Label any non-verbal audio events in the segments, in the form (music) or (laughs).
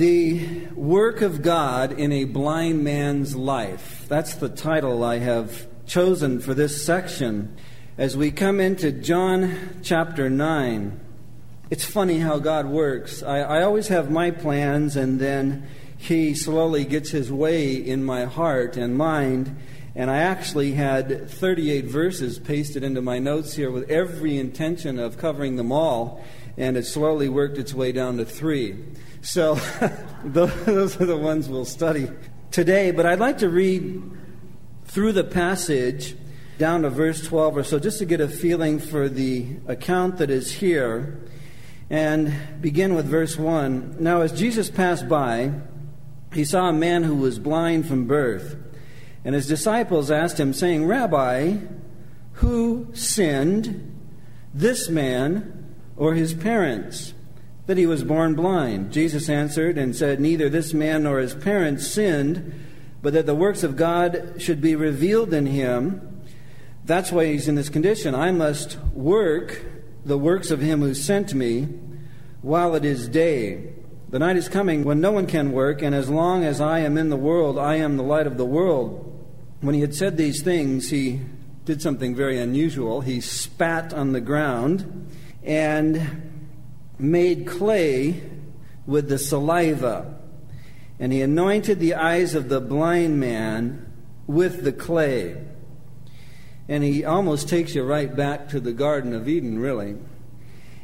The Work of God in a Blind Man's Life. That's the title I have chosen for this section. As we come into John chapter 9, it's funny how God works. I, I always have my plans, and then He slowly gets His way in my heart and mind. And I actually had 38 verses pasted into my notes here with every intention of covering them all, and it slowly worked its way down to three. So (laughs) those are the ones we'll study today. But I'd like to read through the passage down to verse 12 or so, just to get a feeling for the account that is here. And begin with verse 1. Now, as Jesus passed by, he saw a man who was blind from birth. And his disciples asked him, saying, Rabbi, who sinned, this man or his parents? That he was born blind. Jesus answered and said, Neither this man nor his parents sinned, but that the works of God should be revealed in him. That's why he's in this condition. I must work the works of him who sent me while it is day. The night is coming when no one can work, and as long as I am in the world, I am the light of the world. When he had said these things, he did something very unusual. He spat on the ground and made clay with the saliva, and he anointed the eyes of the blind man with the clay. And he almost takes you right back to the Garden of Eden, really.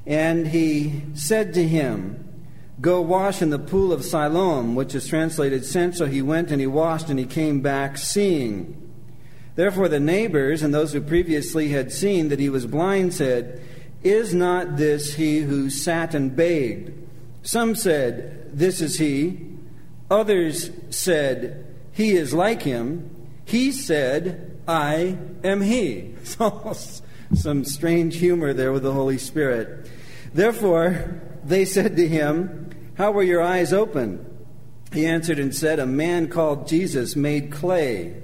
And he said to him, Go wash in the pool of Siloam, which is translated sent. So he went and he washed and he came back seeing. Therefore, the neighbors and those who previously had seen that he was blind said, is not this he who sat and begged? Some said, This is he. Others said, He is like him. He said, I am he. (laughs) Some strange humor there with the Holy Spirit. Therefore, they said to him, How were your eyes open? He answered and said, A man called Jesus made clay.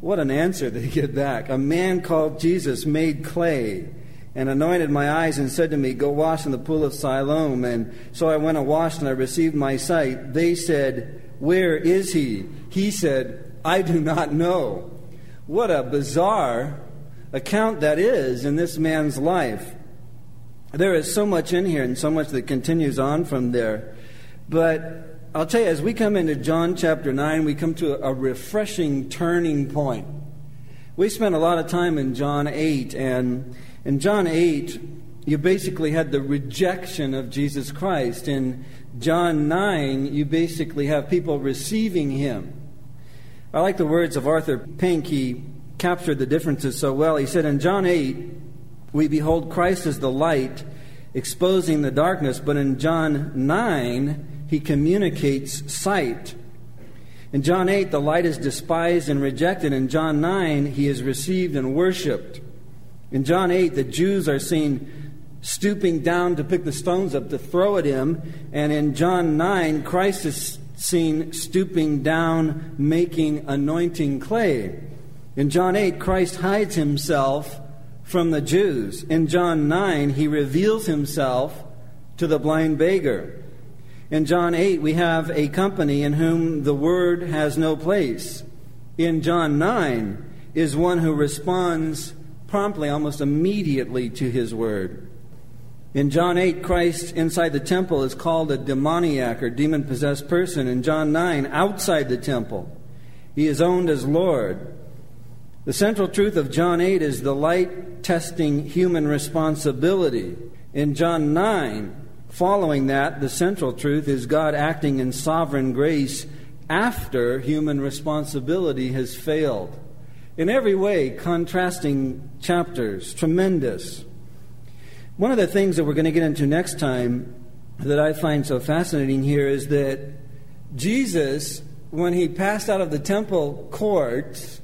What an answer they get back. A man called Jesus made clay and anointed my eyes and said to me, Go wash in the pool of Siloam. And so I went and washed and I received my sight. They said, Where is he? He said, I do not know. What a bizarre account that is in this man's life. There is so much in here and so much that continues on from there. But I'll tell you, as we come into John chapter 9, we come to a refreshing turning point. We spent a lot of time in John 8, and in John 8, you basically had the rejection of Jesus Christ. In John 9, you basically have people receiving him. I like the words of Arthur Pink. He captured the differences so well. He said, In John 8, we behold Christ as the light exposing the darkness, but in John 9, he communicates sight. In John 8, the light is despised and rejected. In John 9, he is received and worshiped. In John 8, the Jews are seen stooping down to pick the stones up to throw at him. And in John 9, Christ is seen stooping down, making anointing clay. In John 8, Christ hides himself from the Jews. In John 9, he reveals himself to the blind beggar. In John 8, we have a company in whom the word has no place. In John 9, is one who responds promptly, almost immediately, to his word. In John 8, Christ inside the temple is called a demoniac or demon possessed person. In John 9, outside the temple, he is owned as Lord. The central truth of John 8 is the light testing human responsibility. In John 9, following that, the central truth is God acting in sovereign grace after human responsibility has failed in every way contrasting chapters, tremendous. One of the things that we're going to get into next time that I find so fascinating here is that Jesus, when he passed out of the temple courts,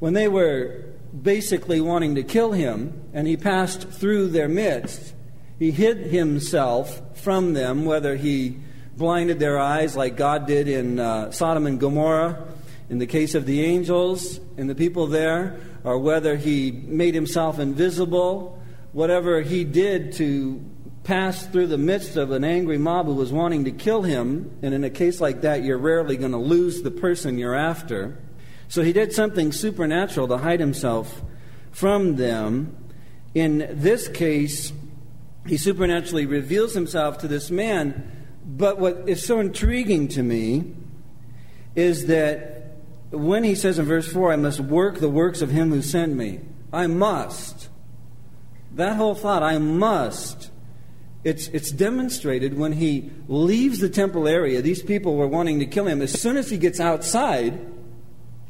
when they were basically wanting to kill him, and he passed through their midst, he hid himself from them, whether he blinded their eyes like God did in uh, Sodom and Gomorrah in the case of the angels and the people there, or whether he made himself invisible, whatever he did to pass through the midst of an angry mob who was wanting to kill him, and in a case like that, you're rarely going to lose the person you're after. So he did something supernatural to hide himself from them. In this case, he supernaturally reveals himself to this man. But what is so intriguing to me is that when he says in verse 4, I must work the works of him who sent me, I must. That whole thought, I must, it's, it's demonstrated when he leaves the temple area. These people were wanting to kill him. As soon as he gets outside,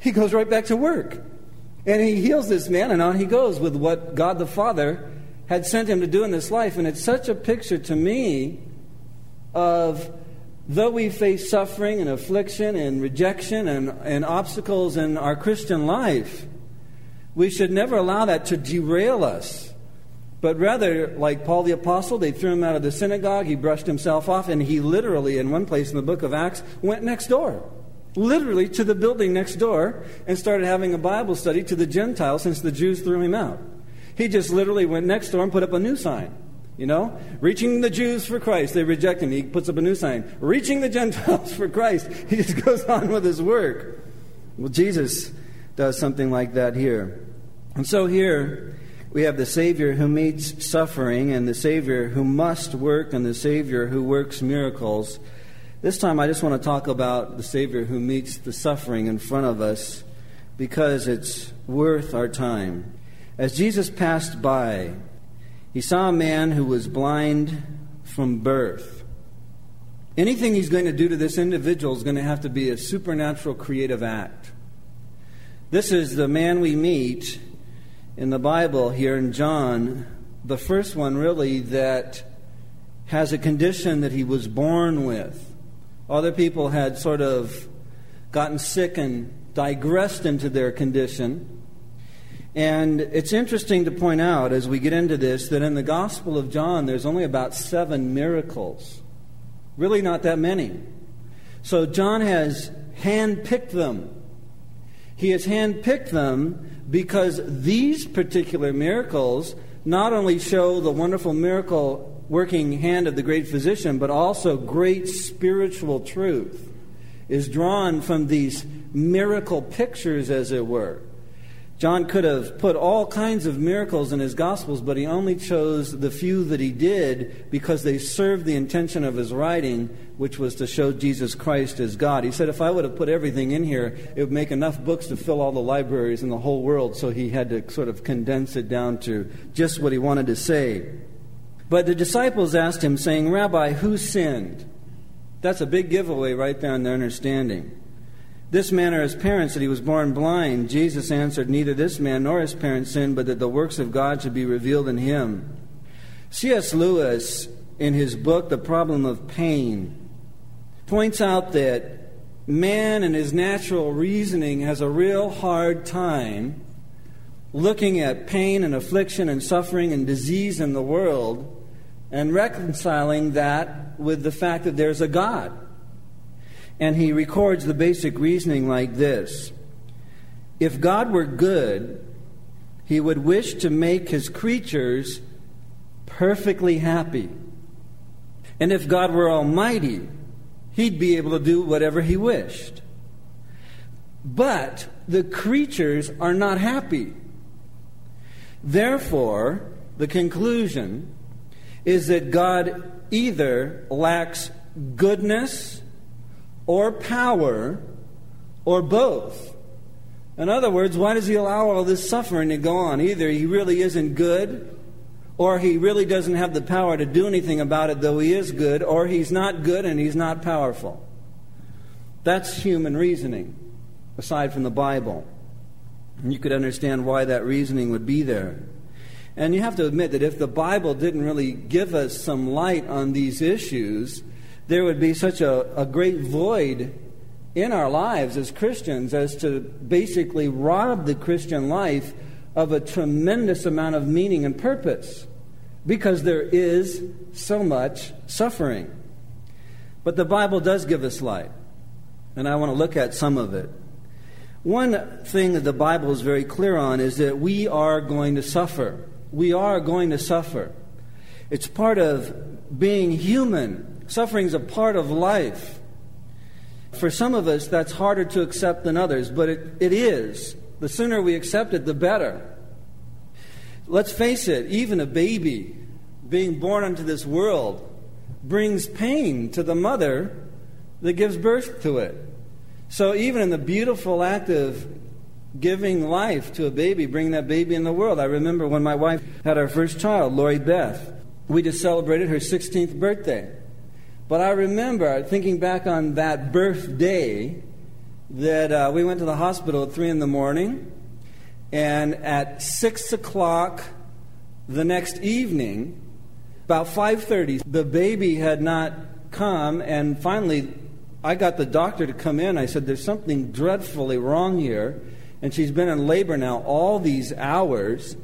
he goes right back to work. And he heals this man, and on he goes with what God the Father had sent him to do in this life. And it's such a picture to me of though we face suffering and affliction and rejection and, and obstacles in our Christian life, we should never allow that to derail us. But rather, like Paul the Apostle, they threw him out of the synagogue, he brushed himself off, and he literally, in one place in the book of Acts, went next door. Literally to the building next door and started having a Bible study to the Gentiles since the Jews threw him out. He just literally went next door and put up a new sign. You know, reaching the Jews for Christ, they reject him. He puts up a new sign. Reaching the (laughs) Gentiles for Christ, he just goes on with his work. Well, Jesus does something like that here. And so here we have the Savior who meets suffering, and the Savior who must work, and the Savior who works miracles. This time I just want to talk about the Savior who meets the suffering in front of us because it's worth our time. As Jesus passed by, he saw a man who was blind from birth. Anything he's going to do to this individual is going to have to be a supernatural creative act. This is the man we meet in the Bible here in John, the first one really that has a condition that he was born with. Other people had sort of gotten sick and digressed into their condition. And it's interesting to point out as we get into this that in the Gospel of John, there's only about seven miracles. Really, not that many. So John has handpicked them. He has handpicked them because these particular miracles not only show the wonderful miracle working hand of the great physician, but also great spiritual truth is drawn from these miracle pictures, as it were. John could have put all kinds of miracles in his Gospels, but he only chose the few that he did because they served the intention of his writing, which was to show Jesus Christ as God. He said, if I would have put everything in here, it would make enough books to fill all the libraries in the whole world, so he had to sort of condense it down to just what he wanted to say. But the disciples asked him, saying, Rabbi, who sinned? That's a big giveaway right there in their understanding. This man or his parents that he was born blind. Jesus answered, Neither this man nor his parents sinned, but that the works of God should be revealed in him. C.S. Lewis, in his book, The Problem of Pain, points out that man in his natural reasoning has a real hard time looking at pain and affliction and suffering and disease in the world and reconciling that with the fact that there's a God. And he records the basic reasoning like this If God were good, he would wish to make his creatures perfectly happy. And if God were almighty, he'd be able to do whatever he wished. But the creatures are not happy. Therefore, the conclusion is that God either lacks goodness or power or both. In other words, why does he allow all this suffering to go on? Either he really isn't good, or he really doesn't have the power to do anything about it, though he is good, or he's not good and he's not powerful. That's human reasoning, aside from the Bible. And you could understand why that reasoning would be there. And you have to admit that if the Bible didn't really give us some light on these issues, there would be such a, a great void in our lives as Christians as to basically rob the Christian life of a tremendous amount of meaning and purpose because there is so much suffering. But the Bible does give us light, and I want to look at some of it. One thing that the Bible is very clear on is that we are going to suffer. We are going to suffer. It's part of being human. Suffering is a part of life. For some of us, that's harder to accept than others, but it, it is. The sooner we accept it, the better. Let's face it, even a baby being born into this world brings pain to the mother that gives birth to it. So, even in the beautiful act of giving life to a baby, bringing that baby in the world, I remember when my wife had our first child, Lori Beth, we just celebrated her 16th birthday. But I remember thinking back on that birthday that uh, we went to the hospital at 3 in the morning, and at 6 o'clock the next evening, about 5.30, the baby had not come, and finally I got the doctor to come in. I said, There's something dreadfully wrong here. And she's been in labor now all these hours.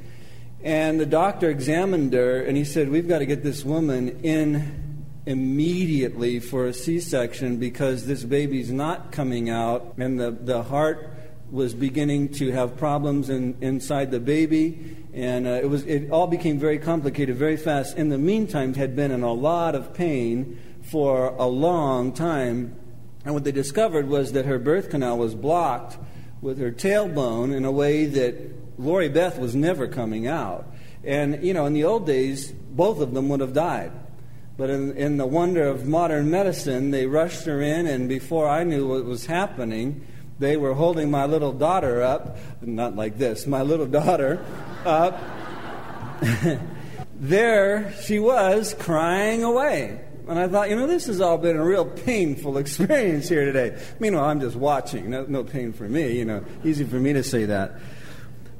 And the doctor examined her, and he said, We've got to get this woman in immediately for a C section because this baby's not coming out, and the, the heart was beginning to have problems in, inside the baby, and uh, it was it all became very complicated very fast. In the meantime, had been in a lot of pain for a long time, and what they discovered was that her birth canal was blocked with her tailbone in a way that Lori Beth was never coming out. And you know, in the old days, both of them would have died. But in, in the wonder of modern medicine, they rushed her in, and before I knew what was happening, they were holding my little daughter up, not like this, my little daughter up. (laughs) there she was crying away. And I thought, you know, this has all been a real painful (laughs) experience here today. Meanwhile, I'm just watching. No, no pain for me, you know. Easy for me to say that.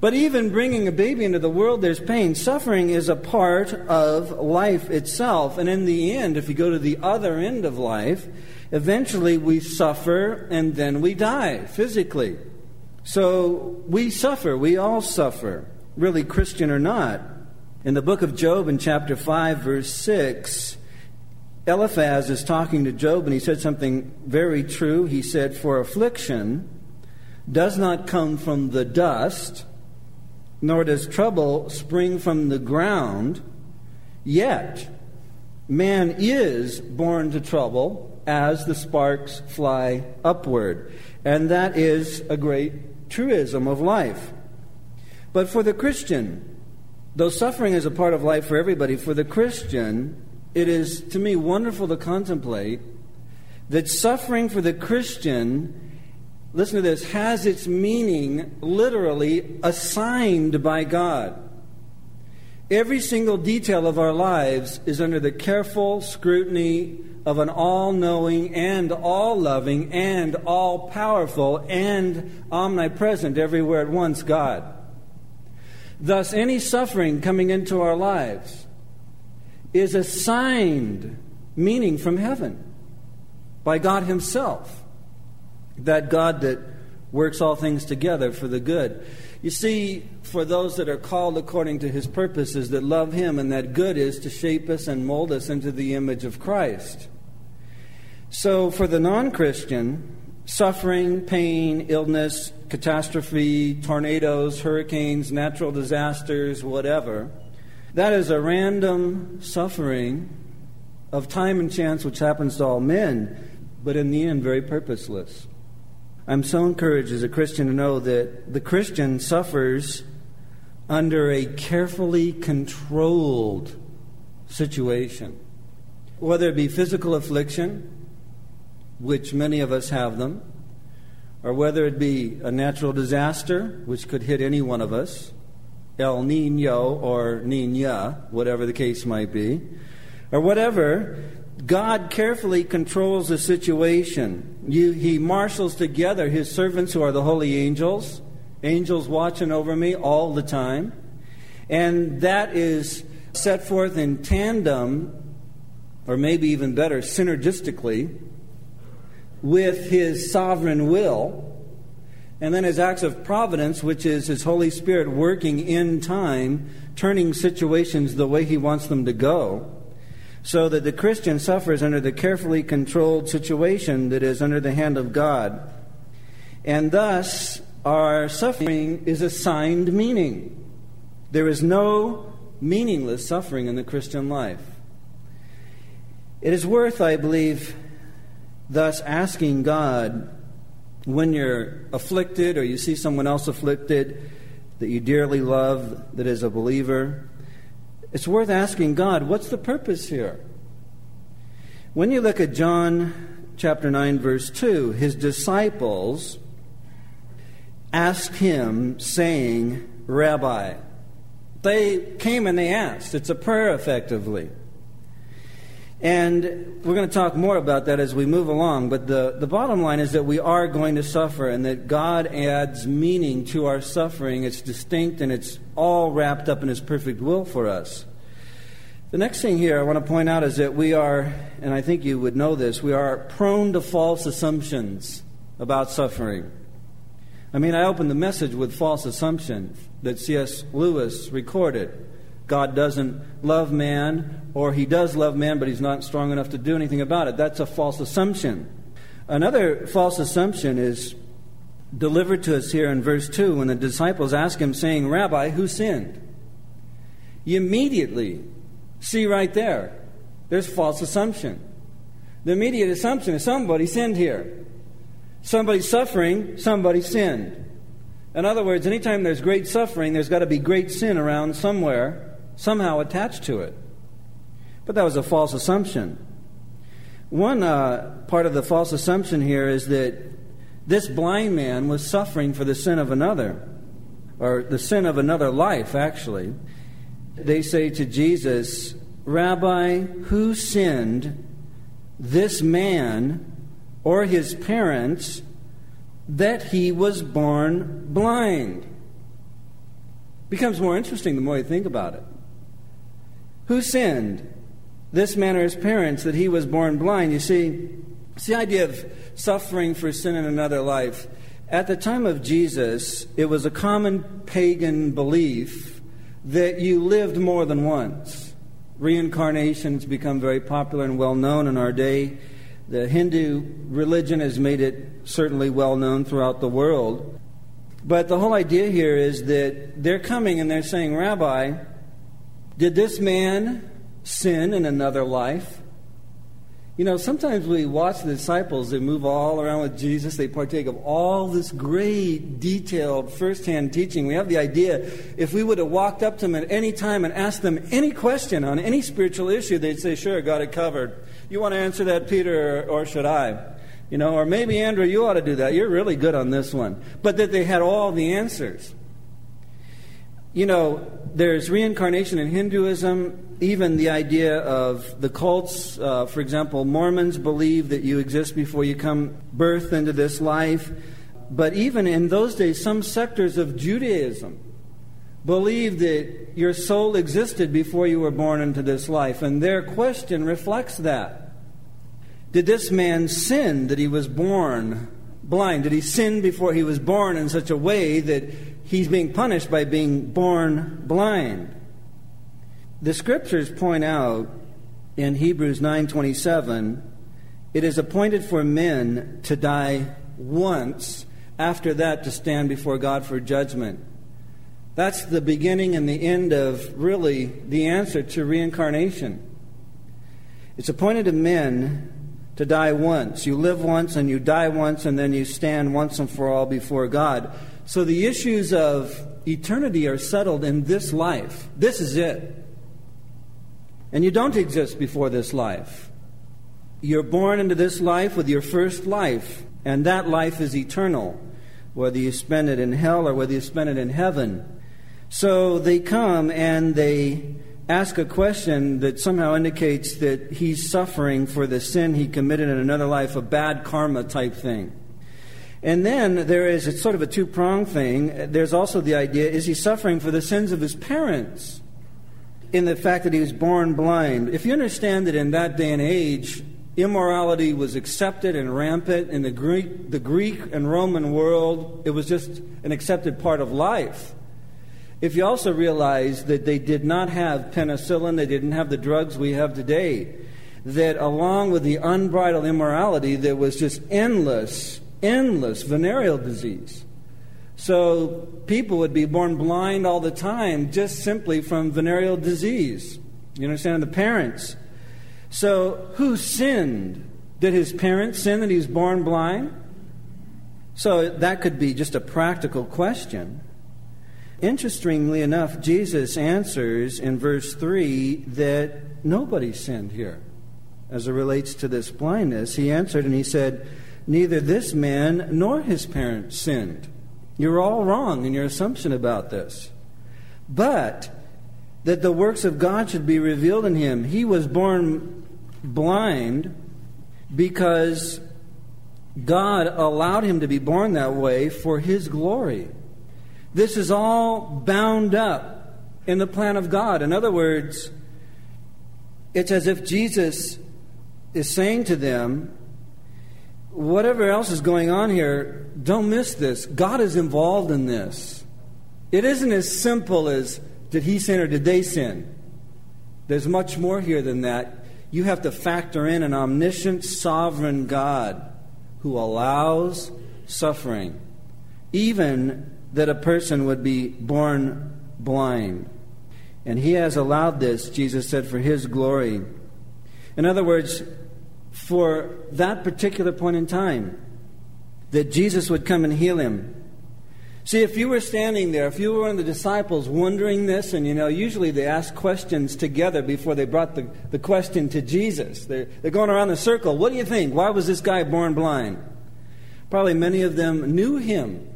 But even bringing a baby into the world, there's pain. Suffering is a part of life itself. And in the end, if you go to the other end of life, eventually we suffer and then we die physically. So we suffer. We all suffer, really Christian or not. In the book of Job, in chapter 5, verse 6, Eliphaz is talking to Job, and he said something very true. He said, For affliction does not come from the dust nor does trouble spring from the ground, yet man is born to trouble as the sparks fly upward. And that is a great truism of life. But for the Christian, though suffering is a part of life for everybody, for the Christian, it is to me wonderful to contemplate that suffering for the Christian listen to this, has its meaning literally assigned by God. Every single detail of our lives is under the careful scrutiny of an all knowing and all loving and all powerful and omnipresent everywhere at once God. Thus, any suffering coming into our lives is assigned meaning from heaven by God Himself that God that works all things together for the good. You see, for those that are called according to his purposes, that love him, and that good is to shape us and mold us into the image of Christ. So, for the non Christian, suffering, pain, illness, catastrophe, tornadoes, hurricanes, natural disasters, whatever, that is a random suffering of time and chance which happens to all men, but in the end, very purposeless. I'm so encouraged as a Christian to know that the Christian suffers under a carefully controlled situation. Whether it be physical affliction, which many of us have them, or whether it be a natural disaster, which could hit any one of us, El Nino or Nina, whatever the case might be, or whatever, God carefully controls the situation. You, he marshals together his servants who are the holy angels, angels watching over me all the time. And that is set forth in tandem, or maybe even better, synergistically, with his sovereign will. And then his acts of providence, which is his Holy Spirit working in time, turning situations the way he wants them to go so that the Christian suffers under the carefully controlled situation that is under the hand of God. And thus, our suffering is assigned meaning. There is no meaningless suffering in the Christian life. It is worth, I believe, thus asking God when you're afflicted or you see someone else afflicted that you dearly love that is a believer, it's worth asking God, what's the purpose here? When you look at John chapter 9, verse 2, his disciples asked him, saying, Rabbi. They came and they asked. It's a prayer, effectively. And we're going to talk more about that as we move along. But the, the bottom line is that we are going to suffer and that God adds meaning to our suffering. It's distinct and it's all wrapped up in His perfect will for us. The next thing here I want to point out is that we are, and I think you would know this, we are prone to false assumptions about suffering. I mean, I opened the message with false assumptions that C.S. Lewis recorded. God doesn't love man, or he does love man, but he's not strong enough to do anything about it. That's a false assumption. Another false assumption is delivered to us here in verse 2 when the disciples ask him, saying, Rabbi, who sinned? You immediately see right there, there's false assumption. The immediate assumption is somebody sinned here. Somebody's suffering, somebody sinned. In other words, anytime there's great suffering, there's got to be great sin around somewhere somehow attached to it. But that was a false assumption. One uh, part of the false assumption here is that this blind man was suffering for the sin of another, or the sin of another life, actually. They say to Jesus, Rabbi, who sinned, this man or his parents, that he was born blind? Becomes more interesting the more you think about it. Who sinned? This man or his parents that he was born blind? You see, it's the idea of suffering for sin in another life. At the time of Jesus, it was a common pagan belief that you lived more than once. Reincarnation's become very popular and well known in our day. The Hindu religion has made it certainly well known throughout the world. But the whole idea here is that they're coming and they're saying, Rabbi, did this man sin in another life? You know, sometimes we watch the disciples, they move all around with Jesus, they partake of all this great, detailed, firsthand teaching. We have the idea if we would have walked up to them at any time and asked them any question on any spiritual issue, they'd say, Sure, got it covered. You want to answer that, Peter, or, or should I? You know, or maybe, Andrew, you ought to do that. You're really good on this one. But that they had all the answers. You know, there's reincarnation in Hinduism, even the idea of the cults. Uh, for example, Mormons believe that you exist before you come birth into this life. But even in those days, some sectors of Judaism believed that your soul existed before you were born into this life. And their question reflects that. Did this man sin that he was born blind? Did he sin before he was born in such a way that he's being punished by being born blind. The scriptures point out in Hebrews 9:27, it is appointed for men to die once, after that to stand before God for judgment. That's the beginning and the end of really the answer to reincarnation. It's appointed to men to die once. You live once and you die once, and then you stand once and for all before God. So the issues of eternity are settled in this life. This is it. And you don't exist before this life. You're born into this life with your first life, and that life is eternal, whether you spend it in hell or whether you spend it in heaven. So they come and they ask a question that somehow indicates that he's suffering for the sin he committed in another life, a bad karma type thing. And then there is, it's sort of a two pronged thing. There's also the idea is he suffering for the sins of his parents in the fact that he was born blind? If you understand that in that day and age, immorality was accepted and rampant in the Greek, the Greek and Roman world, it was just an accepted part of life. If you also realize that they did not have penicillin, they didn't have the drugs we have today, that along with the unbridled immorality, there was just endless endless venereal disease. So people would be born blind all the time just simply from venereal disease. You understand? The parents. So who sinned? Did his parents sin that he was born blind? So that could be just a practical question. Interestingly enough, Jesus answers in verse 3 that nobody sinned here as it relates to this blindness. He answered and he said, Neither this man nor his parents sinned. You're all wrong in your assumption about this. But that the works of God should be revealed in him. He was born blind because God allowed him to be born that way for his glory. This is all bound up in the plan of God. In other words, it's as if Jesus is saying to them, whatever else is going on here, don't miss this. God is involved in this. It isn't as simple as did he sin or did they sin? There's much more here than that. You have to factor in an omniscient, sovereign God who allows suffering, even that a person would be born blind. And he has allowed this, Jesus said, for his glory. In other words, for that particular point in time, that Jesus would come and heal him. See, if you were standing there, if you were one of the disciples wondering this, and you know, usually they ask questions together before they brought the, the question to Jesus. They're, they're going around the circle. What do you think? Why was this guy born blind? Probably many of them knew him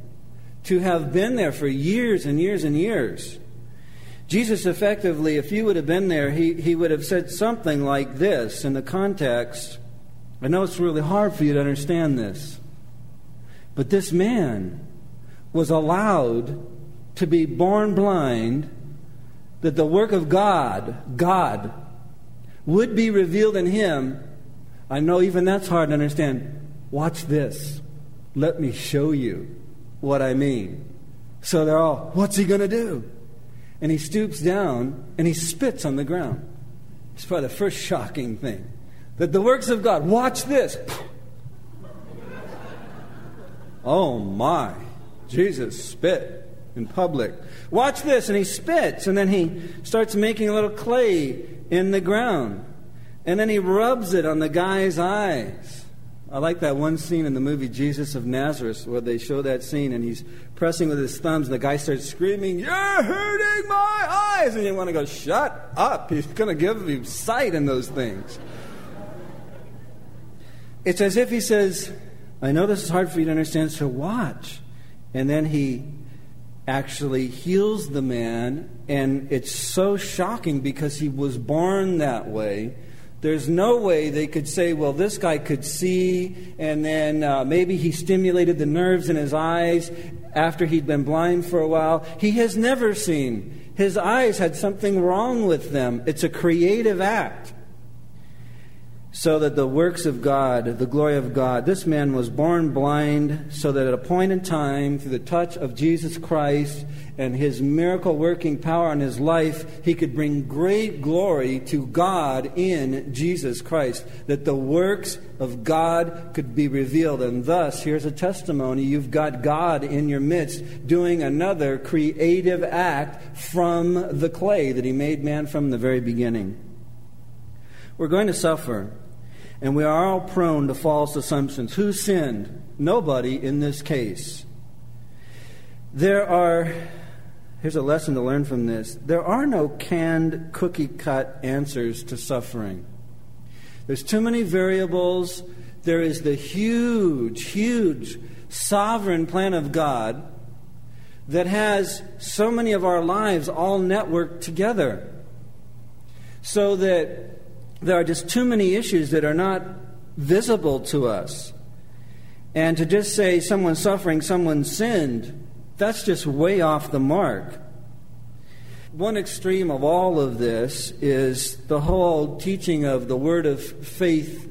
to have been there for years and years and years. Jesus effectively, if you would have been there, he, he would have said something like this in the context. I know it's really hard for you to understand this, but this man was allowed to be born blind that the work of God, God, would be revealed in him. I know even that's hard to understand. Watch this. Let me show you what I mean. So they're all, what's he going to do? And he stoops down and he spits on the ground. It's probably the first shocking thing. That the works of God, watch this. oh my. Jesus spit in public. Watch this. And he spits and then he starts making a little clay in the ground. And then he rubs it on the guy's eyes. I like that one scene in the movie Jesus of Nazareth where they show that scene and he's pressing with his thumbs and the guy starts screaming, You're hurting my eyes! And you want to go, Shut up. He's going to give you sight in those things. It's as if he says, I know this is hard for you to understand, so watch. And then he actually heals the man, and it's so shocking because he was born that way there's no way they could say, well, this guy could see, and then uh, maybe he stimulated the nerves in his eyes after he'd been blind for a while. He has never seen. His eyes had something wrong with them. It's a creative act. So that the works of God, the glory of God, this man was born blind, so that at a point in time, through the touch of Jesus Christ, and his miracle working power in his life, he could bring great glory to God in Jesus Christ. That the works of God could be revealed. And thus, here's a testimony you've got God in your midst doing another creative act from the clay that he made man from the very beginning. We're going to suffer, and we are all prone to false assumptions. Who sinned? Nobody in this case. There are Here's a lesson to learn from this there are no canned, cookie cut answers to suffering. There's too many variables. There is the huge, huge sovereign plan of God that has so many of our lives all networked together. So that there are just too many issues that are not visible to us. And to just say someone's suffering, someone sinned, that's just way off the mark. One extreme of all of this is the whole teaching of the Word of Faith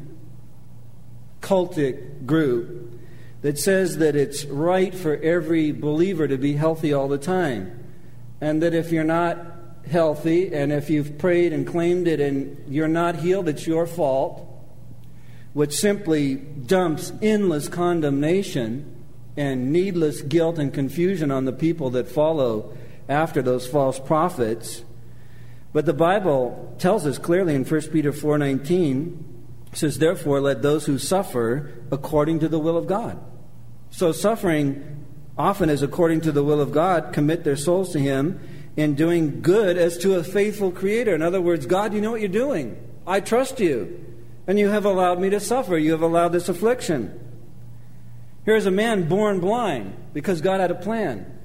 cultic group that says that it's right for every believer to be healthy all the time. And that if you're not healthy and if you've prayed and claimed it and you're not healed, it's your fault, which simply dumps endless condemnation and needless guilt and confusion on the people that follow after those false prophets. But the Bible tells us clearly in 1 Peter 4:19 says therefore let those who suffer according to the will of God. So suffering often is according to the will of God commit their souls to him in doing good as to a faithful creator. In other words, God, you know what you're doing. I trust you. And you have allowed me to suffer. You have allowed this affliction. Here's a man born blind because God had a plan.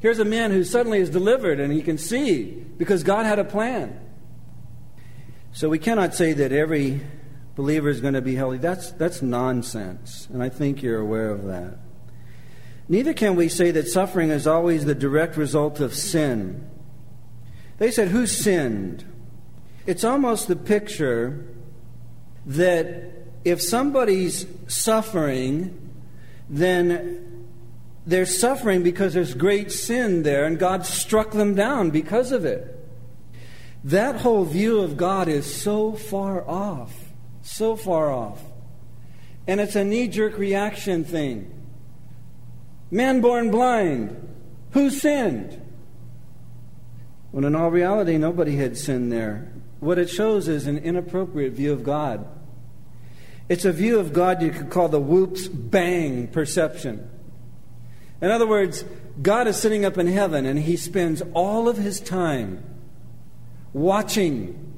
Here's a man who suddenly is delivered and he can see because God had a plan. So we cannot say that every believer is going to be healthy. That's, that's nonsense. And I think you're aware of that. Neither can we say that suffering is always the direct result of sin. They said, Who sinned? It's almost the picture that if somebody's suffering, then they're suffering because there's great sin there and God struck them down because of it. That whole view of God is so far off, so far off. And it's a knee jerk reaction thing. Man born blind, who sinned? When in all reality, nobody had sinned there. What it shows is an inappropriate view of God. It's a view of God you could call the whoops bang perception. In other words, God is sitting up in heaven and he spends all of his time watching,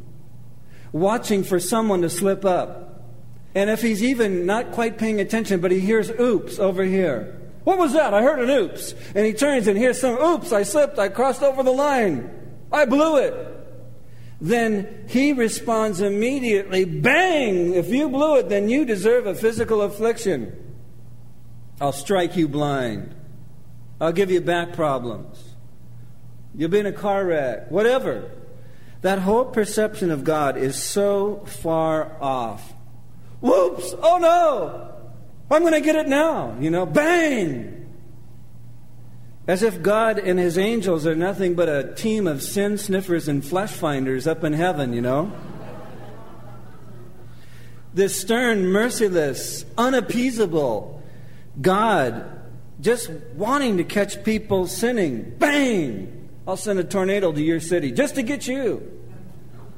watching for someone to slip up. And if he's even not quite paying attention, but he hears oops over here. What was that? I heard an oops. And he turns and hears some oops, I slipped, I crossed over the line, I blew it then he responds immediately bang! If you blew it, then you deserve a physical affliction. I'll strike you blind. I'll give you back problems. You'll be in a car wreck, whatever. That whole perception of God is so far off. Whoops! Oh no! I'm going to get it now. You know, bang! As if God and his angels are nothing but a team of sin sniffers and flesh finders up in heaven, you know? This stern, merciless, unappeasable God just wanting to catch people sinning. Bang! I'll send a tornado to your city just to get you.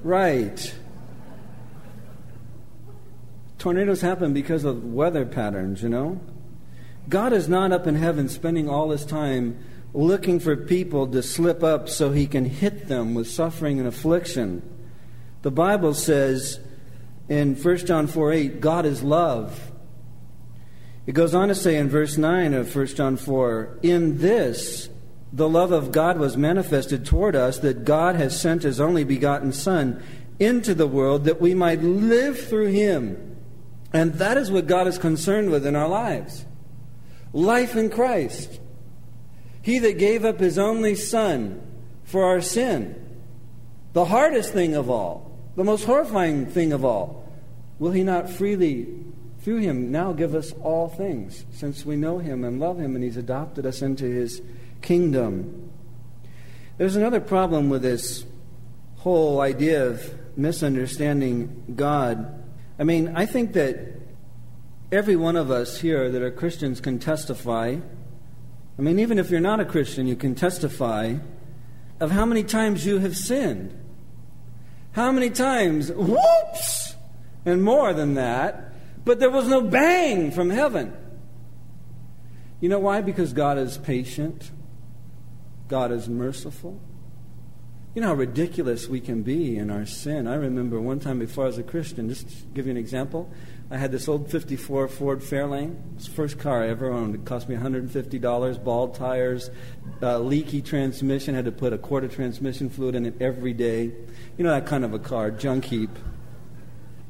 Right. Tornadoes happen because of weather patterns, you know? God is not up in heaven spending all his time looking for people to slip up so he can hit them with suffering and affliction. The Bible says in 1 John 4 8, God is love. It goes on to say in verse 9 of 1 John 4 In this, the love of God was manifested toward us, that God has sent his only begotten Son into the world that we might live through him. And that is what God is concerned with in our lives life in Christ. He that gave up his only Son for our sin, the hardest thing of all, the most horrifying thing of all, will he not freely, through him, now give us all things, since we know him and love him and he's adopted us into his kingdom? There's another problem with this whole idea of misunderstanding God. I mean, I think that every one of us here that are Christians can testify. I mean, even if you're not a Christian, you can testify of how many times you have sinned. How many times, whoops, and more than that, but there was no bang from heaven. You know why? Because God is patient, God is merciful. You know how ridiculous we can be in our sin. I remember one time before I was a Christian, just to give you an example, I had this old 54 Ford Fairlane. It's the first car I ever owned. It cost me $150, bald tires, uh, leaky transmission. Had to put a quart of transmission fluid in it every day. You know that kind of a car, junk heap.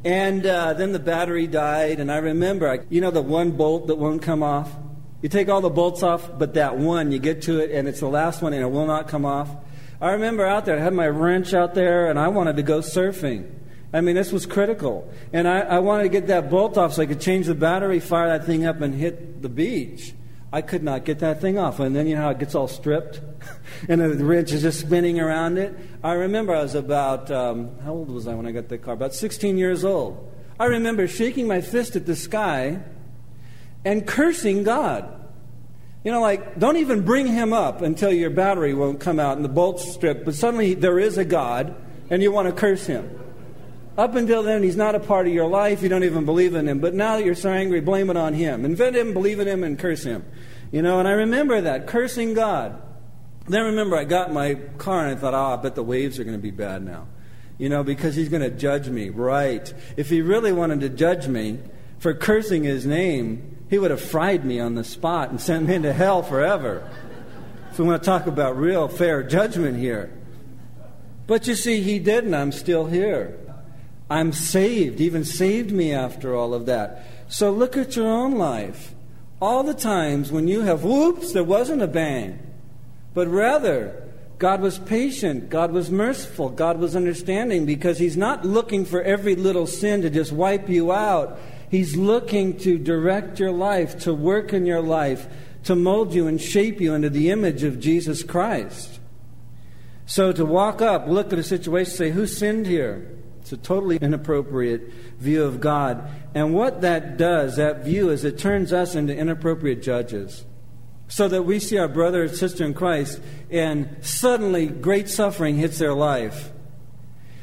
And uh, then the battery died, and I remember, I, you know, the one bolt that won't come off? You take all the bolts off, but that one, you get to it, and it's the last one, and it will not come off. I remember out there, I had my wrench out there, and I wanted to go surfing. I mean, this was critical. And I, I wanted to get that bolt off so I could change the battery, fire that thing up, and hit the beach. I could not get that thing off. And then you know how it gets all stripped? (laughs) and the wrench is just spinning around it. I remember I was about, um, how old was I when I got the car? About 16 years old. I remember shaking my fist at the sky and cursing God. You know, like, don't even bring him up until your battery won't come out and the bolts strip, but suddenly there is a God and you want to curse him. Up until then, he's not a part of your life. You don't even believe in him. But now that you're so angry, blame it on him. Invent him, believe in him, and curse him. You know, and I remember that, cursing God. Then I remember I got in my car and I thought, oh, I bet the waves are going to be bad now. You know, because he's going to judge me. Right. If he really wanted to judge me for cursing his name, he would have fried me on the spot and sent me into hell forever. If we want to talk about real fair judgment here. But you see, he didn't. I'm still here. I'm saved, even saved me after all of that. So look at your own life. All the times when you have, whoops, there wasn't a bang, but rather, God was patient, God was merciful, God was understanding because He's not looking for every little sin to just wipe you out. He's looking to direct your life, to work in your life, to mold you and shape you into the image of Jesus Christ. So to walk up, look at a situation, say, Who sinned here? It's a totally inappropriate view of God. And what that does, that view, is it turns us into inappropriate judges. So that we see our brother or sister in Christ, and suddenly great suffering hits their life.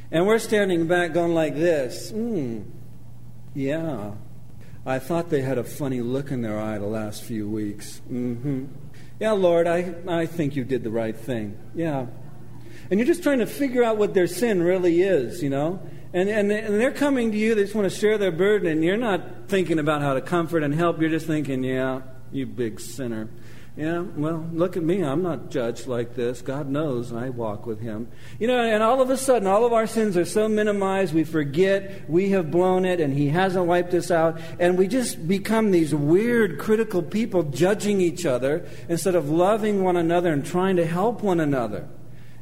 And we're standing back going like this Hmm, yeah. I thought they had a funny look in their eye the last few weeks. Mm-hmm. Yeah, Lord, I, I think you did the right thing. Yeah, and you're just trying to figure out what their sin really is, you know? And, and, and they're coming to you, they just want to share their burden, and you're not thinking about how to comfort and help. You're just thinking, yeah, you big sinner. Yeah, well, look at me. I'm not judged like this. God knows I walk with Him. You know, and all of a sudden, all of our sins are so minimized, we forget we have blown it and He hasn't wiped us out. And we just become these weird, critical people judging each other instead of loving one another and trying to help one another.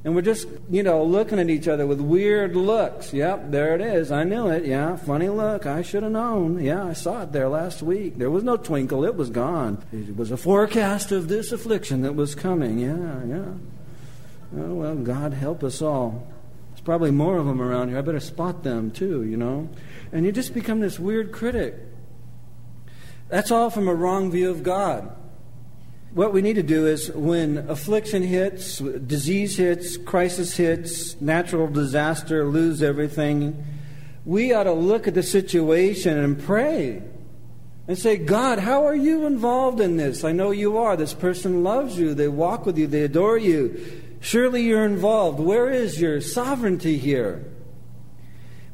And we're just, you know, looking at each other with weird looks. Yep, there it is. I knew it. Yeah, funny look. I should have known. Yeah, I saw it there last week. There was no twinkle. It was gone. It was a forecast of this affliction that was coming. Yeah, yeah. Oh, well, God help us all. There's probably more of them around here. I better spot them too, you know. And you just become this weird critic. That's all from a wrong view of God what we need to do is when affliction hits, disease hits, crisis hits, natural disaster, lose everything, we ought to look at the situation and pray and say, God, how are you involved in this? I know you are. This person loves you, they walk with you, they adore you. Surely you're involved. Where is your sovereignty here?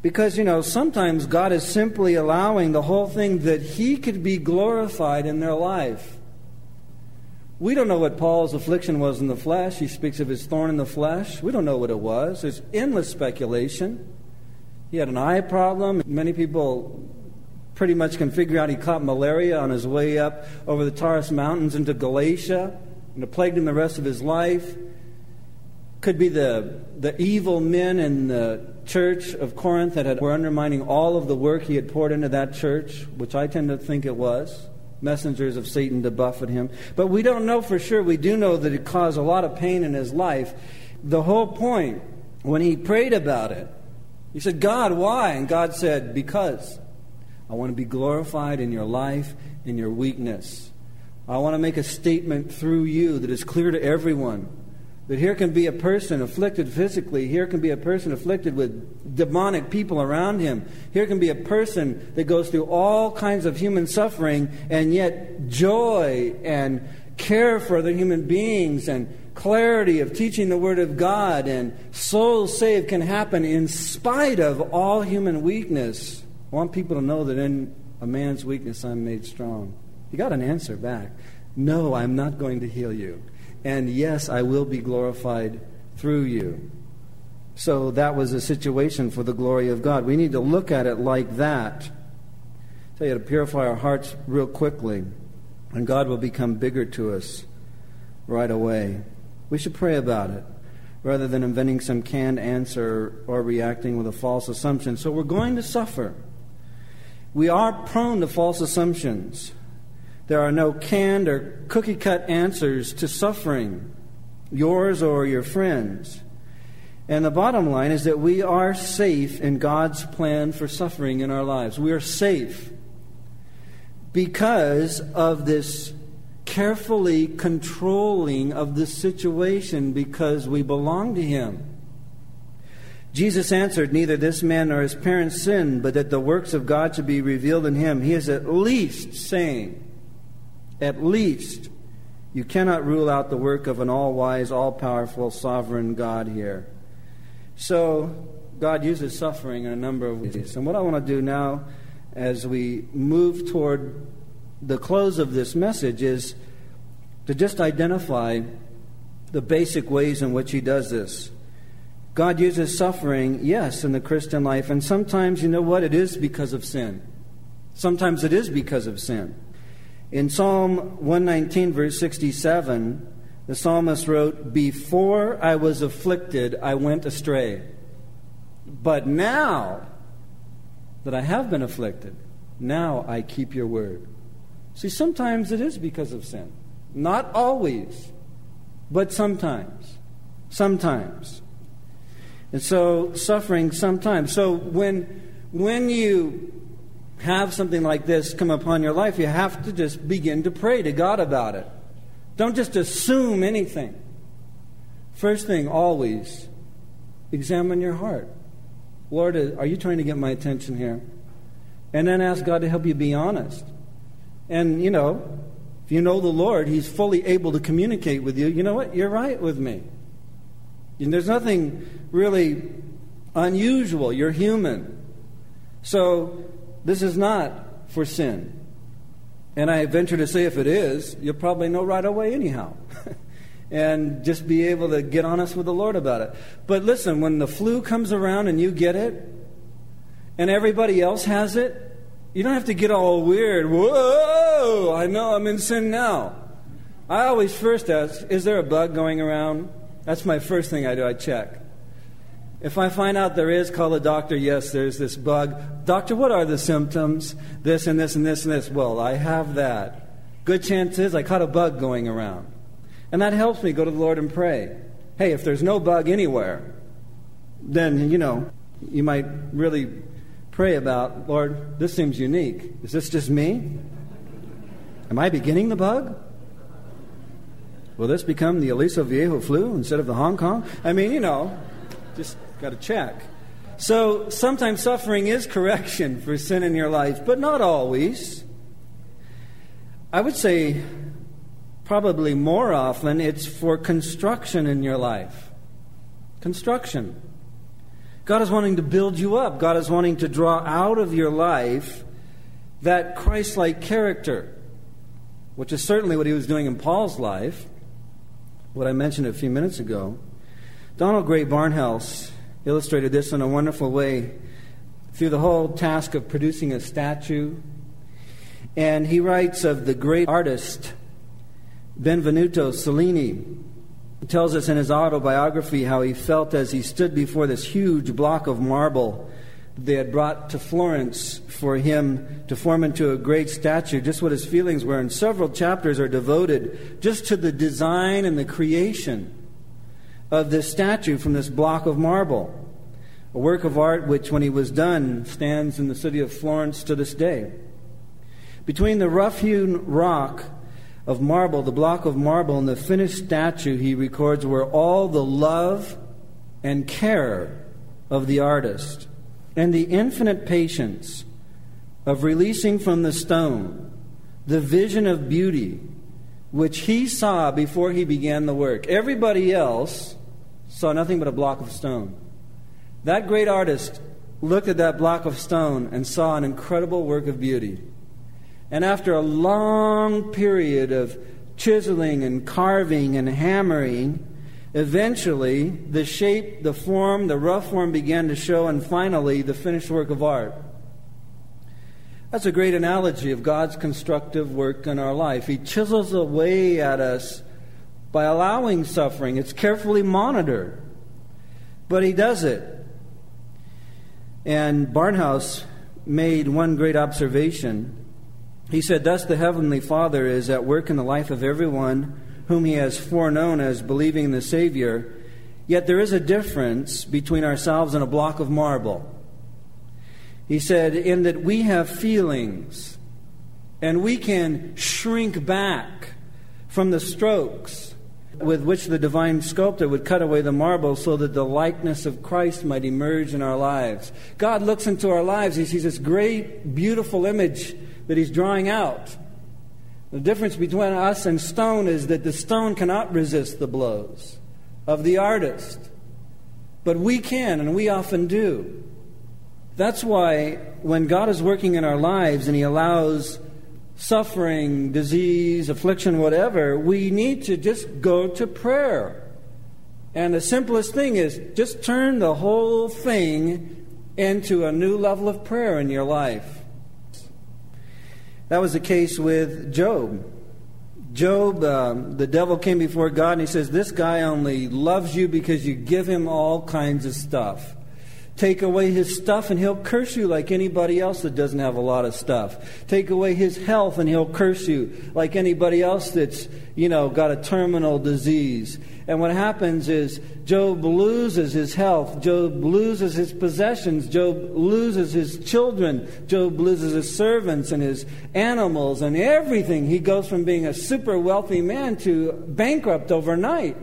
Because, you know, sometimes God is simply allowing the whole thing that He could be glorified in their life. We don't know what Paul's affliction was in the flesh. He speaks of his thorn in the flesh. We don't know what it was. There's endless speculation. He had an eye problem. Many people pretty much can figure out he caught malaria on his way up over the Taurus Mountains into Galatia, and it plagued him the rest of his life. Could be the, the evil men in the church of Corinth that had, were undermining all of the work he had poured into that church, which I tend to think it was messengers of Satan to buffet him. But we don't know for sure. We do know that it caused a lot of pain in his life. The whole point, when he prayed about it, he said, God, why? And God said, Because I want to be glorified in your life, in your weakness. I want to make a statement through you that is clear to everyone that here can be a person afflicted physically. Here can be a person afflicted with demonic people around him. Here can be a person that goes through all kinds of human suffering, and yet joy and care for other human beings and clarity of teaching the Word of God and souls saved can happen in spite of all human weakness. I want people to know that in a man's weakness I'm made strong. He got an answer back. No, I'm not going to heal you and yes, I will be glorified through you. So that was a situation for the glory of God. We need to look at it like that. Tell you to purify our hearts real quickly, and God will become bigger to us right away. We should pray about it rather than inventing some canned answer or reacting with a false assumption. So we're going to suffer. We are prone to false assumptions. There are no canned or cookie cut answers to suffering, yours or your friends. And the bottom line is that we are safe in God's plan for suffering in our lives. We are safe because of this carefully controlling of the situation because we belong to Him. Jesus answered, Neither this man nor his parents sinned, but that the works of God should be revealed in him. He is at least saying, at least, you cannot rule out the work of an all wise, all powerful, sovereign God here. So, God uses suffering in a number of ways. And what I want to do now, as we move toward the close of this message, is to just identify the basic ways in which He does this. God uses suffering, yes, in the Christian life, and sometimes, you know what, it is because of sin. Sometimes it is because of sin. In Psalm 119, verse 67, the psalmist wrote, Before I was afflicted, I went astray. But now that I have been afflicted, now I keep your word. See, sometimes it is because of sin. Not always, but sometimes. Sometimes. And so suffering sometimes. So when when you have something like this come upon your life, you have to just begin to pray to God about it. Don't just assume anything. First thing, always examine your heart. Lord, uh, are you trying to get my attention here? And then ask God to help you be honest. And, you know, if you know the Lord, He's fully able to communicate with you. You know what? You're right with me. And there's nothing really unusual. You're human. So this is not for sin. And I venture to say if it is, you'll probably know right away anyhow. (laughs) and just be able to get honest with the Lord about it. But listen, when the flu comes around and you get it, and everybody else has it, you don't have to get all weird. Whoa, I know I'm in sin now. I always first ask, is there a bug going around? That's my first thing I do. I check. If I find out there is, call the doctor. Yes, there's this bug. Doctor, what are the symptoms? This and this and this and this. Well, I have that. Good chance is I caught a bug going around. And that helps me go to the Lord and pray. Hey, if there's no bug anywhere, then, you know, you might really pray about, Lord, this seems unique. Is this just me? Am I beginning the bug? Will this become the Aliso Viejo flu instead of the Hong Kong? I mean, you know, just got to check. So sometimes suffering is correction for sin in your life, but not always. I would say probably more often it's for construction in your life. Construction. God is wanting to build you up. God is wanting to draw out of your life that Christ like character, which is certainly what he was doing in Paul's life what I mentioned a few minutes ago. Donald Grey Barnhouse illustrated this in a wonderful way through the whole task of producing a statue. And he writes of the great artist Benvenuto Cellini. He tells us in his autobiography how he felt as he stood before this huge block of marble they had brought to Florence for him to form into a great statue, just what his feelings were. And several chapters are devoted just to the design and the creation of this statue from this block of marble. A work of art which, when he was done, stands in the city of Florence to this day. Between the rough hewn rock of marble, the block of marble, and the finished statue, he records, were all the love and care of the artist and the infinite patience of releasing from the stone the vision of beauty which he saw before he began the work. Everybody else saw nothing but a block of stone. That great artist looked at that block of stone and saw an incredible work of beauty. And after a long period of chiseling and carving and hammering, Eventually, the shape, the form, the rough form began to show, and finally, the finished work of art. That's a great analogy of God's constructive work in our life. He chisels away at us by allowing suffering. It's carefully monitored, but He does it. And Barnhouse made one great observation. He said, Thus the Heavenly Father is at work in the life of everyone whom he has foreknown as believing in the Savior, yet there is a difference between ourselves and a block of marble. He said, in that we have feelings and we can shrink back from the strokes with which the divine sculptor would cut away the marble so that the likeness of Christ might emerge in our lives. God looks into our lives, He sees this great, beautiful image that He's drawing out. The difference between us and stone is that the stone cannot resist the blows of the artist. But we can, and we often do. That's why when God is working in our lives and He allows suffering, disease, affliction, whatever, we need to just go to prayer. And the simplest thing is just turn the whole thing into a new level of prayer in your life. That was the case with Job. Job, um, the devil came before God and he says, This guy only loves you because you give him all kinds of stuff. Take away his stuff and he'll curse you like anybody else that doesn't have a lot of stuff. Take away his health and he'll curse you like anybody else that's, you know, got a terminal disease. And what happens is Job loses his health. Job loses his possessions. Job loses his children. Job loses his servants and his animals and everything. He goes from being a super wealthy man to bankrupt overnight.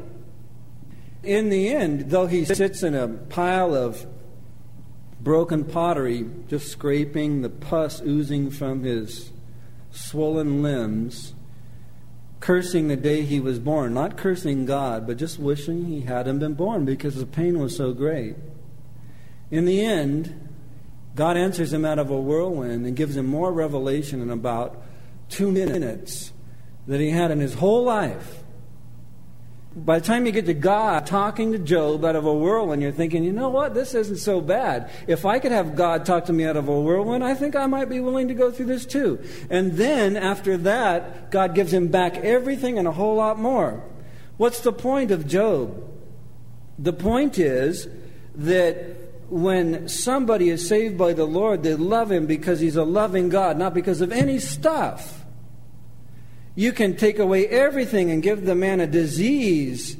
In the end, though he sits in a pile of broken pottery, just scraping the pus oozing from his swollen limbs, cursing the day he was born. Not cursing God, but just wishing he hadn't been born because the pain was so great. In the end, God answers him out of a whirlwind and gives him more revelation in about two minutes that he had in his whole life. By the time you get to God talking to Job out of a whirlwind, you're thinking, you know what? This isn't so bad. If I could have God talk to me out of a whirlwind, I think I might be willing to go through this too. And then after that, God gives him back everything and a whole lot more. What's the point of Job? The point is that when somebody is saved by the Lord, they love him because he's a loving God, not because of any stuff. You can take away everything and give the man a disease,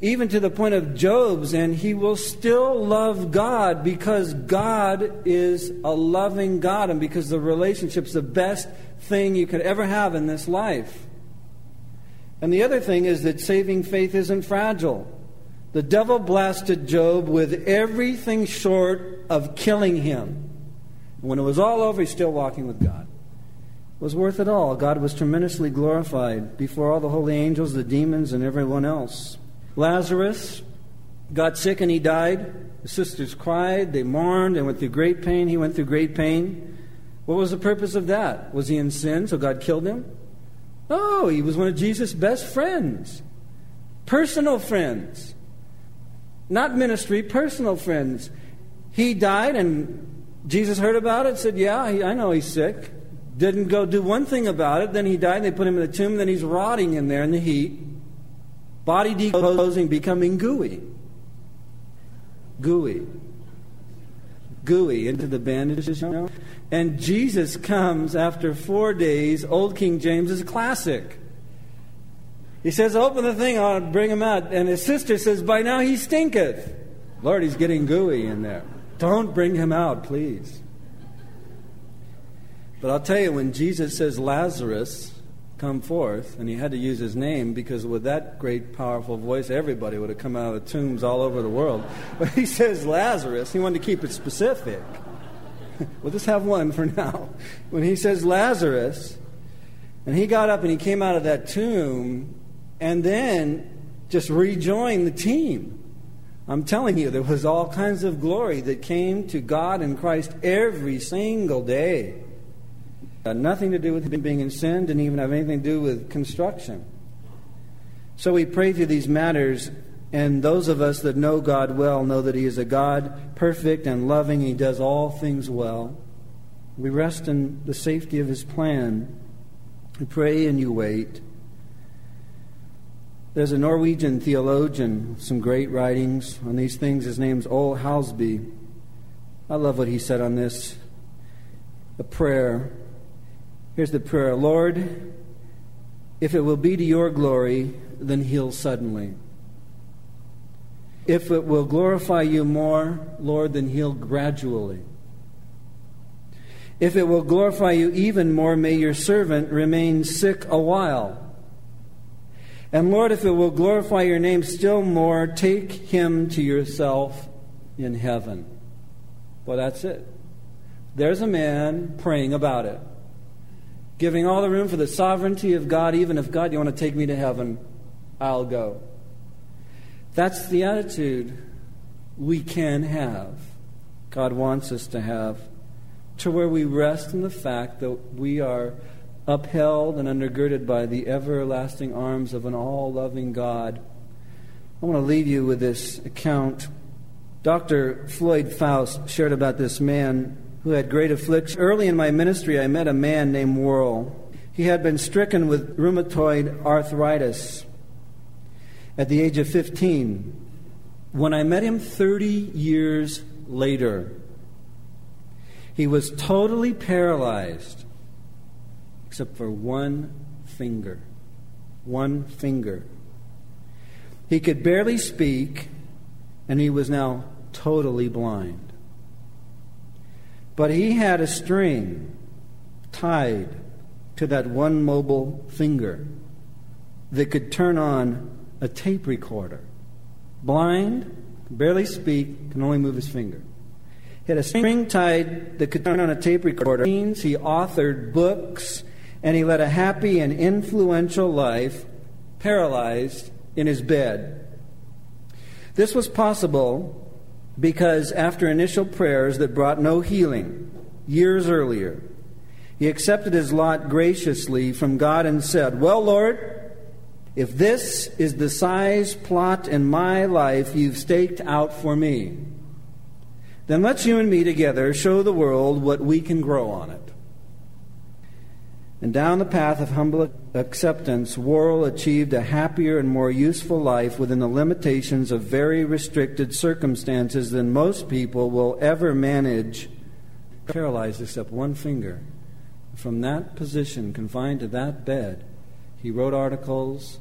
even to the point of Job's, and he will still love God because God is a loving God and because the relationship's the best thing you could ever have in this life. And the other thing is that saving faith isn't fragile. The devil blasted Job with everything short of killing him. When it was all over, he's still walking with God was worth it all. God was tremendously glorified before all the holy angels, the demons, and everyone else. Lazarus got sick and he died. The sisters cried, they mourned, and went through great pain. He went through great pain. What was the purpose of that? Was he in sin, so God killed him? No, he was one of Jesus' best friends, personal friends. Not ministry, personal friends. He died, and Jesus heard about it, said, Yeah, I know he's sick. Didn't go do one thing about it. Then he died. They put him in the tomb. Then he's rotting in there in the heat, body decomposing, becoming gooey. Gooey. Gooey into the bandages, you know? And Jesus comes after four days. Old King James is a classic. He says, Open the thing, I'll bring him out. And his sister says, By now he stinketh. Lord, he's getting gooey in there. Don't bring him out, please. But I'll tell you, when Jesus says, Lazarus, come forth, and he had to use his name because with that great, powerful voice, everybody would have come out of the tombs all over the world. (laughs) But he says Lazarus, he wanted to keep it specific. (laughs) we'll just have one for now. (laughs) When he says Lazarus, and he got up and he came out of that tomb and then just rejoined the team. I'm telling you, there was all kinds of glory that came to God and Christ every single day. Had nothing to do with being in sin, didn't even have anything to do with construction. So we pray through these matters, and those of us that know God well know that He is a God perfect and loving. He does all things well. We rest in the safety of His plan. You pray and you wait. There's a Norwegian theologian, some great writings on these things. His name's Ole Hallesby. I love what he said on this. A prayer. Here's the prayer Lord, if it will be to your glory, then heal suddenly. If it will glorify you more, Lord, then heal gradually. If it will glorify you even more, may your servant remain sick a while. And Lord, if it will glorify your name still more, take him to yourself in heaven. Well, that's it. There's a man praying about it, giving all the room for the sovereignty of God. Even if God, you want to take me to heaven, I'll go. That's the attitude we can have. God wants us to have, to where we rest in the fact that we are upheld and undergirded by the everlasting arms of an all loving God. I want to leave you with this account. Dr. Floyd Faust shared about this man who had great affliction. Early in my ministry, I met a man named Worrell. He had been stricken with rheumatoid arthritis at the age of 15. When I met him 30 years later, he was totally paralyzed except for one finger. One finger. He could barely speak, and he was now totally blind. But he had a string tied to that one mobile finger that could turn on a tape recorder. Blind, barely speak, can only move his finger. He had a string tied that could turn on a tape recorder. He authored books and he led a happy and influential life, paralyzed in his bed. This was possible because after initial prayers that brought no healing years earlier, he accepted his lot graciously from God and said, Well, Lord, if this is the size plot in my life you've staked out for me, then let's you and me together show the world what we can grow on it. And down the path of humble acceptance, Worrell achieved a happier and more useful life within the limitations of very restricted circumstances than most people will ever manage. Paralyzed except one finger. From that position, confined to that bed, he wrote articles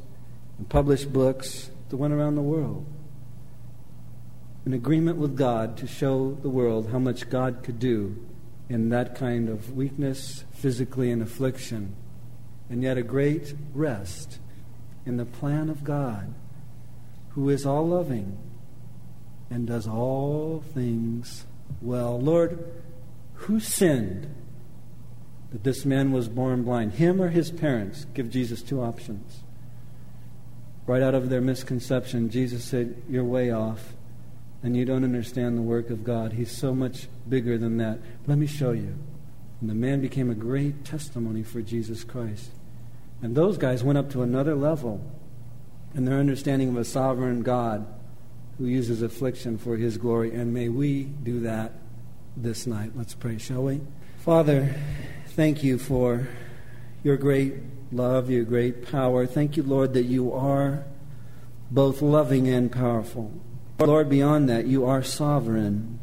and published books that went around the world. An agreement with God to show the world how much God could do in that kind of weakness, physically in affliction, and yet a great rest in the plan of God, who is all loving and does all things well. Lord, who sinned that this man was born blind? Him or his parents? Give Jesus two options. Right out of their misconception, Jesus said, You're way off and you don't understand the work of God. He's so much bigger than that. Let me show you. And the man became a great testimony for Jesus Christ. And those guys went up to another level in their understanding of a sovereign God who uses affliction for his glory. And may we do that this night. Let's pray, shall we? Father, thank you for your great love, your great power. Thank you, Lord, that you are both loving and powerful. Lord, beyond that, you are sovereign.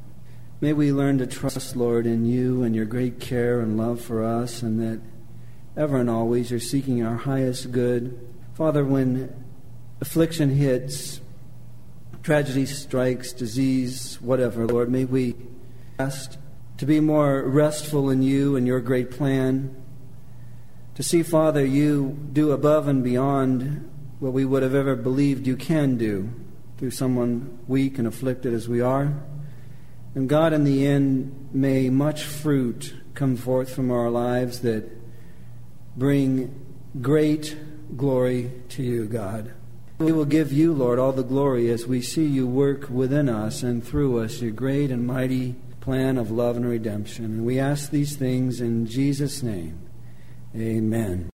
May we learn to trust, Lord, in you and your great care and love for us, and that ever and always you're seeking our highest good. Father, when affliction hits, tragedy strikes, disease, whatever, Lord, may we ask to be more restful in you and your great plan. To see, Father, you do above and beyond what we would have ever believed you can do through someone weak and afflicted as we are. And God, in the end, may much fruit come forth from our lives that bring great glory to you, God. We will give you, Lord, all the glory as we see you work within us and through us your great and mighty plan of love and redemption. And we ask these things in Jesus' name. Amen.